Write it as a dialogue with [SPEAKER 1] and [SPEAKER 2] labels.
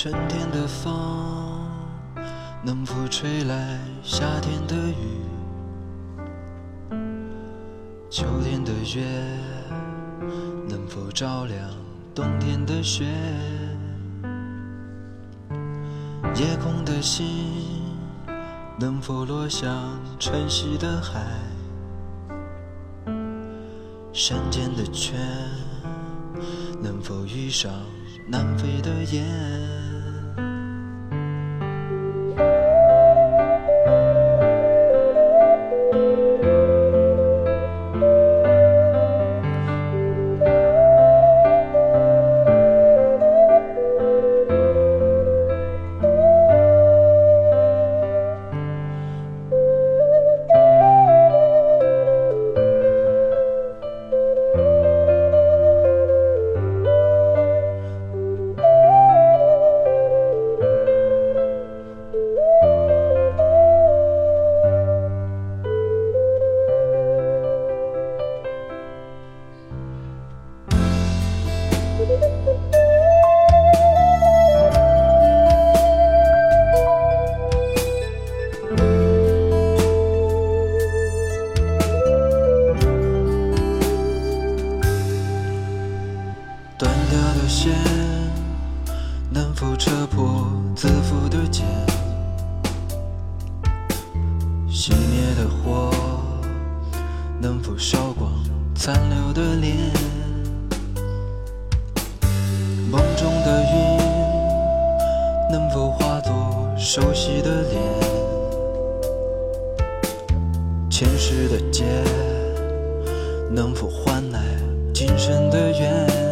[SPEAKER 1] 春天的风能否吹来夏天的雨？秋天的月能否照亮冬天的雪？夜空的星能否落向晨曦的海？山间的泉能否遇上南飞的雁？破自负的茧？熄灭的火能否烧光残留的脸？梦中的云能否化作熟悉的脸？前世的劫能否换来今生的缘？